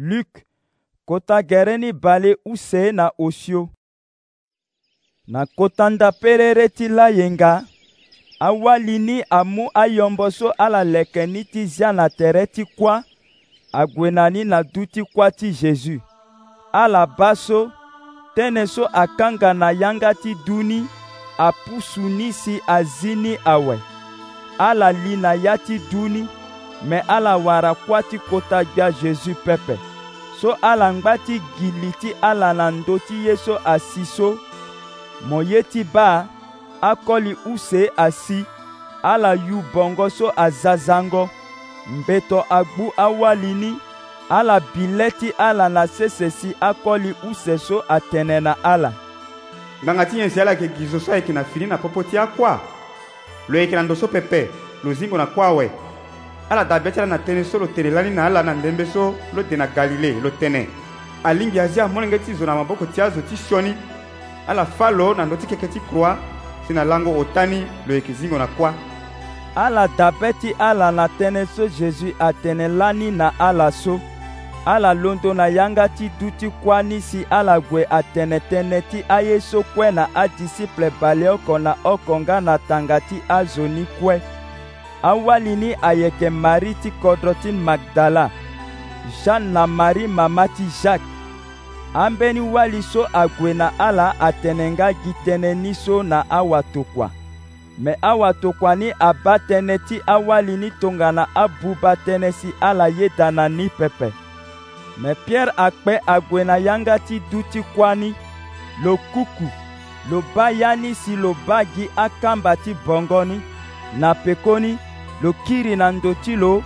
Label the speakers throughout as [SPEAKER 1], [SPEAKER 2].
[SPEAKER 1] luk kota gere ni bale use na osio na kotanda perere ti layenga awali ni amu ayombo so ala leke ni ti zia na tere ti kuâ ague na ni na duâ ti kuâ ti jésus ala ba so tënë so akanga na yanga ti duâ ni apusu ni si azi ni awe ala li na ya ti duâ ni mɛ alawara ti kota gbia zezu pepe so ala ti gili ti alalando ti ye so asi so mɔ ye ti ba akoli use asi ala yu bongo so azazango mbeto agbu ni ala bilɛ ti ala na sese si akoli use so atɛnɛ na
[SPEAKER 2] ala nganga ti si ala yeke gi zo so ayeke na fini na popo ti akua lo yeke na ndo so pepe na kuâ awe ala dabeati ala na tënë so lo tene lani na ala na ndembe so lo de na galile lo tënë alingbi azia molenge ti zo na maboko ti azo ti sioni ala fâ lo na ndö ti keke ti krua si na lango otani lo yeke zingo na kuâ
[SPEAKER 1] ala dabe ti ala na tënë so jésus atene lani na ala so ala londo na yanga ti duâ ti kuâ ni si ala gue atene tënë ti aye so kue na adisiple bale oko na oko nga na tanga ti azo ni kue an walini a yeke mari ti kodro ti magdala jeanne na mari mama ti jacques ambeni wali so ague na ala atene nga gi tënë ni so na awatokua me awatokua ni aba tënë ti awali ni tongana abuba tënë si ala yeda na ni pepe me pierre akpe ague na yanga ti duâ ti kuani lo kuku lo ba ya ni si lo ba gi akamba ti bongo ni na pekoni lo kiri na ndo ti lo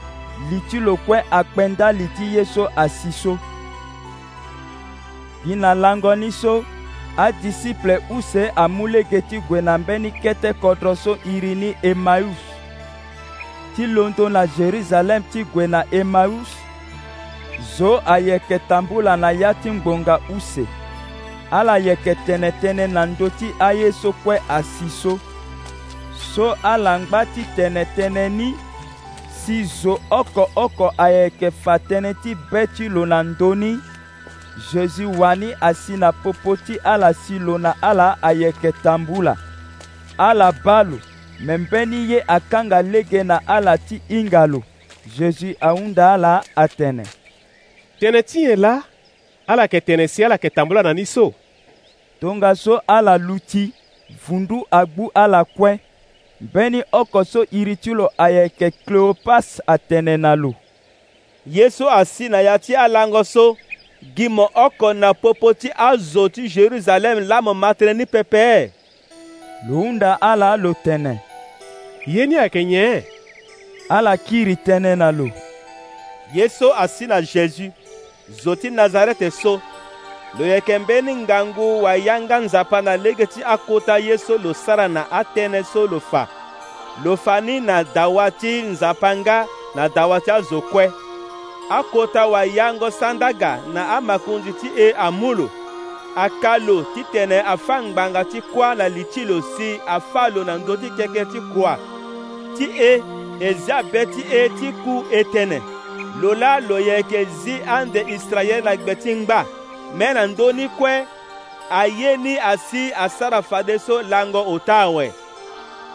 [SPEAKER 1] li ti lo kue akpenda li ti ye so asi so gi na langoni so adisiple use amu lege ti gue na mbeni kete kodro so iri ni emaüs ti londo na jerusalem ti gue na emaüs zo ayeke tambula na ya ti ngbonga use ala yeke tene tënë na ndö ti aye so kue asi so so alangba ti tene ni si zo oko oko ayeke fa tënë ti be ti lo na ndöni jésus wani asi na popo ti ala si lo na ala ayeke tambula ala ba lo me mbeni ye akanga lege na ala
[SPEAKER 2] ti
[SPEAKER 1] hinga lo jésus ahunda ala
[SPEAKER 2] atene tënë ti nyen la ala yeke tene si ala yeke tambula na ni so
[SPEAKER 1] tongaso ala lu ti vundu agbu ala kue mbeni oko so iri ti lo ayeke kleopas atene na lo
[SPEAKER 2] ye so asi na ya ti alango so gi mo oko na popo ti azo ti jeruzalem lamo matene ni pepe
[SPEAKER 1] lo hunda ala lo tene
[SPEAKER 2] ye ni ayeke nye
[SPEAKER 1] ala kiri tënë na lo
[SPEAKER 2] ye so asi na jésus zo ti nazarete so lo yeke mbeni ngangu wayanga nzapa na lege ti akota ye so lo sara na atënë so lo fa lo fa ni na dawa ti nzapa nga na dawa ti azo kue akota wayango sandaga na amakonzi ti e amû lo aka lo titene afâ ngbanga ti kuâ na liti lo si afâ lo na ndö ti keke ti kua ti e e zi abe ti e ti ku e tene lo la lo yeke zi ande israele na gbe ti ngba mɛ na ndöni kue aye ni asi asara fade so lango otawɛ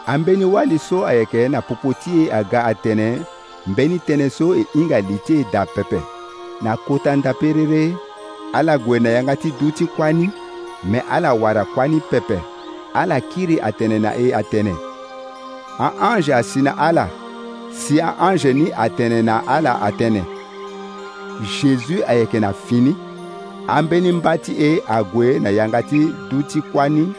[SPEAKER 3] ambeni wali so ayeke na popo ti e aga atene mbeni tënë so e hinga li ti e da pepe na kota ndape ala gue na yanga ti duti kuani me ala wara kuani pepe ala kiri atene na e atene a aange asi na ala si a ange ni atene na ala atene jésus ayeke na fini ambeni mba ti e ague na yanga ti duâ ti kuani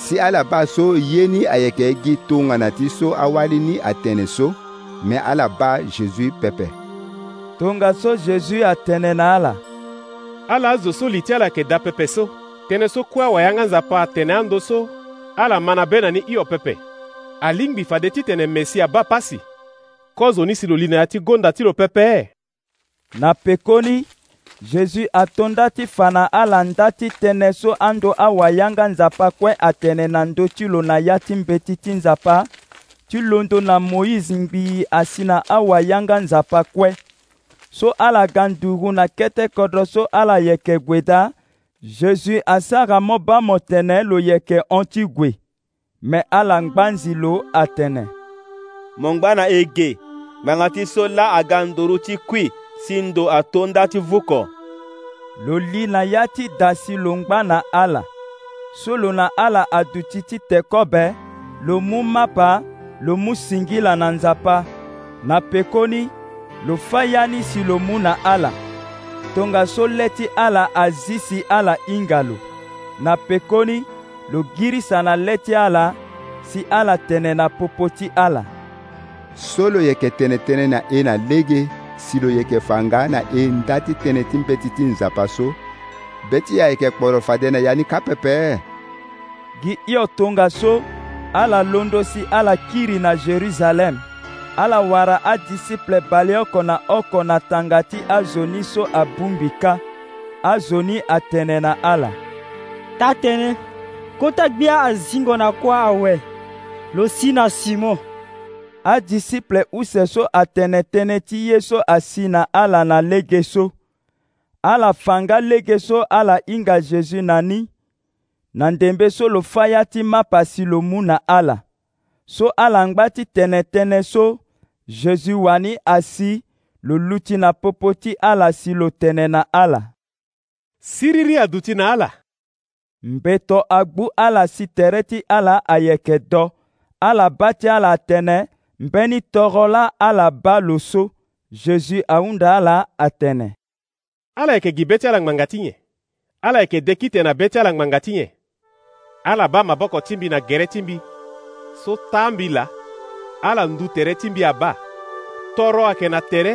[SPEAKER 3] si ala bâ so ye ni ayeke gi tongana ti so awali ni atene so me ala bâ jésus pepe
[SPEAKER 1] tongaso so jésus atene na ala
[SPEAKER 2] ala azo so li ti ala yeke da pepe so tënë so kue awayanga nzapa atene ando so ala ma na be na ni hio pepe alingbi fade ti tene mesia bâ pasi kozo ni si lo li na ya ti gonda ti lo pepe e
[SPEAKER 1] na pekoni jésus atonda ti fa na alanda ti tënë so andö awayanga nzapa kue atene na ndö ti lo na ya ti mbeti ti nzapa ti londo na moïse ngbii asi na awayanga nzapa kue so ala ga ndugu na kete kodro so ala yeke gue da jésus asara mo ba mo tene lo yeke hon ti gue me ala ngba nzi lo atene
[SPEAKER 2] mo ngba na ege ngbanga ti so la aga nduru ti kui si ndo atonda ti vuko
[SPEAKER 1] lo li na ya ti dasi lo ngbâ na ala so lo na ala aduti ti tekobe lo mu mapa lo mu singila na nzapa na pekoni lo fâ ya ni si lo mu na ala tongaso le ti ala azi si ala hinga lo na pekoni lo girisa na le ti ala si ala tene na popo ti ala
[SPEAKER 3] so lo yeke tene tënë na e na lege si lo yeke fa nga na e nda titënë ti mbe ti ti nzapa so be ti ayeke kporo fade na ya ni kapëpë
[SPEAKER 1] gi hio tongaso ala londo si ala kiri na jeruzalem ala wara adisiple bale oko na oko na tanga ti azo ni so abungbi ka azo ni atene na ala
[SPEAKER 4] ta tënë kota gbia azingo na kuâ awe lo si na simon
[SPEAKER 1] adisiple use so atënëtënë ti ye so asi na ala na lege so ala fanga lege so ala hinga jésus na ni na ndembe so lo fâ ya ti mapasi lo mu na ala so ala ngba ti tënëtënë so jésus wani asi lo lu ti na popo ti ala si lo tene na ala
[SPEAKER 2] siriri adu ti na ala
[SPEAKER 1] mbeto agbu ala si tere ti ala ayeke do ala ba ti ala atënë Mpeni tɔxɔ la ala alaba loso, Jésus ahunda la atene.
[SPEAKER 2] Ala yeke gi betia ala ngbanga ti nye. Ala yeke de kite na betia la ngbanga ti nye. Ala ba maboko ti mbi na gere ti mbi so taa la ala ndu tere ti mbi aba toro ayeke na tere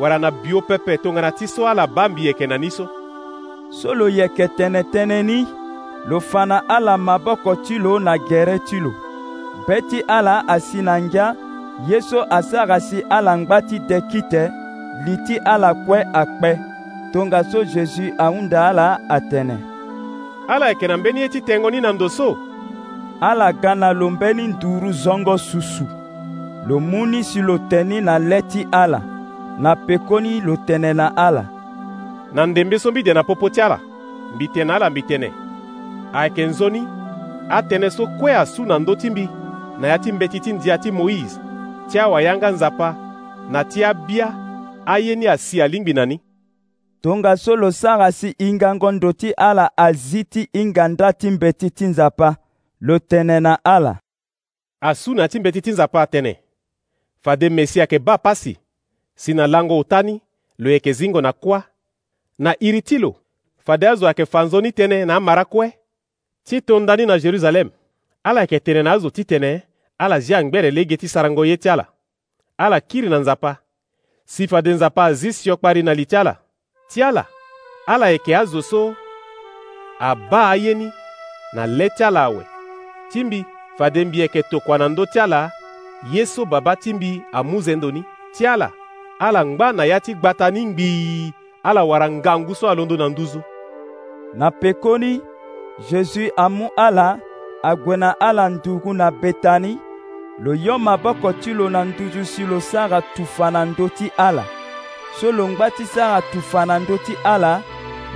[SPEAKER 2] wara na bio pepe tongana ti so ala ba mbi yeke na ni so
[SPEAKER 1] so lo yeke tene tënë ni lo fa na ala maboko ti lo na gere ti lo be ti ala asi na ngia ye so asarasi ala ngbati te kite li ti ala kue akpe tongaso zezu ahunda ala atene
[SPEAKER 2] ala yeke na mbeni ye ti tengoni na ndo so
[SPEAKER 1] ala ga na lo mbeni nduru zongo susu lo mu ni si lo teni na le ti ala na pekoni lo tene na ala
[SPEAKER 2] na ndembe so mbi dia na popo ti ala mbi e tene ala mbi tene ayeke nzoni atënë so kue asu na ndö ti mbi na ya ti mbeti ti ndia ti moïse ti awayanga nzapa na ti abia aye ni asi alingbi na ni
[SPEAKER 1] tongâ so lo si hingangondo ti ala azi ti hingandra ti mbeti ti nzapa lo tene na ala
[SPEAKER 2] asu na ti mbeti ti nzapa
[SPEAKER 1] atene
[SPEAKER 2] fade mesi ayeke ba pasi si na lango otani lo yeke zingo na kuâ na iri ti lo fade azo ayeke fa nzoni tënë na amara kue ti tondani na jeruzalem ala yeke tene na azo titene ala zia ngbere lege ti sarango ye ti ala ala kiri na nzapa sifa den nzapa azi siokpari na li ti ala ti ala ala yeke azo so abâ ayeni na le ti ala awe ti mbi fa den mbi yeke tokua na ndö ti ala ye so babâ ti mbi amuze ndöni ti ala ala ngba na ya ti gbata ni ngbii ala wara ngangu so alondo na nduzu
[SPEAKER 1] na pekoni jésus amu ala ague na ala ndugu na betani lo yo maboko ti lo na nduzu si lo sara tufa na ndö ti ala so lo ngba ti sara tufa na ndö ti ala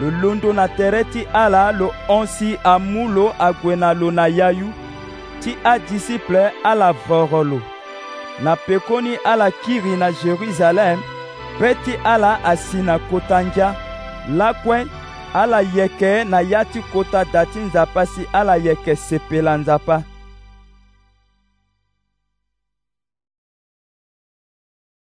[SPEAKER 1] lo londo na tere ti ala lo hõsi amu lo ague na lo na yayu ti adisiple ala voro lo na pekoni ala kiri na jérusalem mpe ti ala asi na kota ngia lakue ala yeke na ya ti kota da ti nzapa si ala yeke sepela nzapa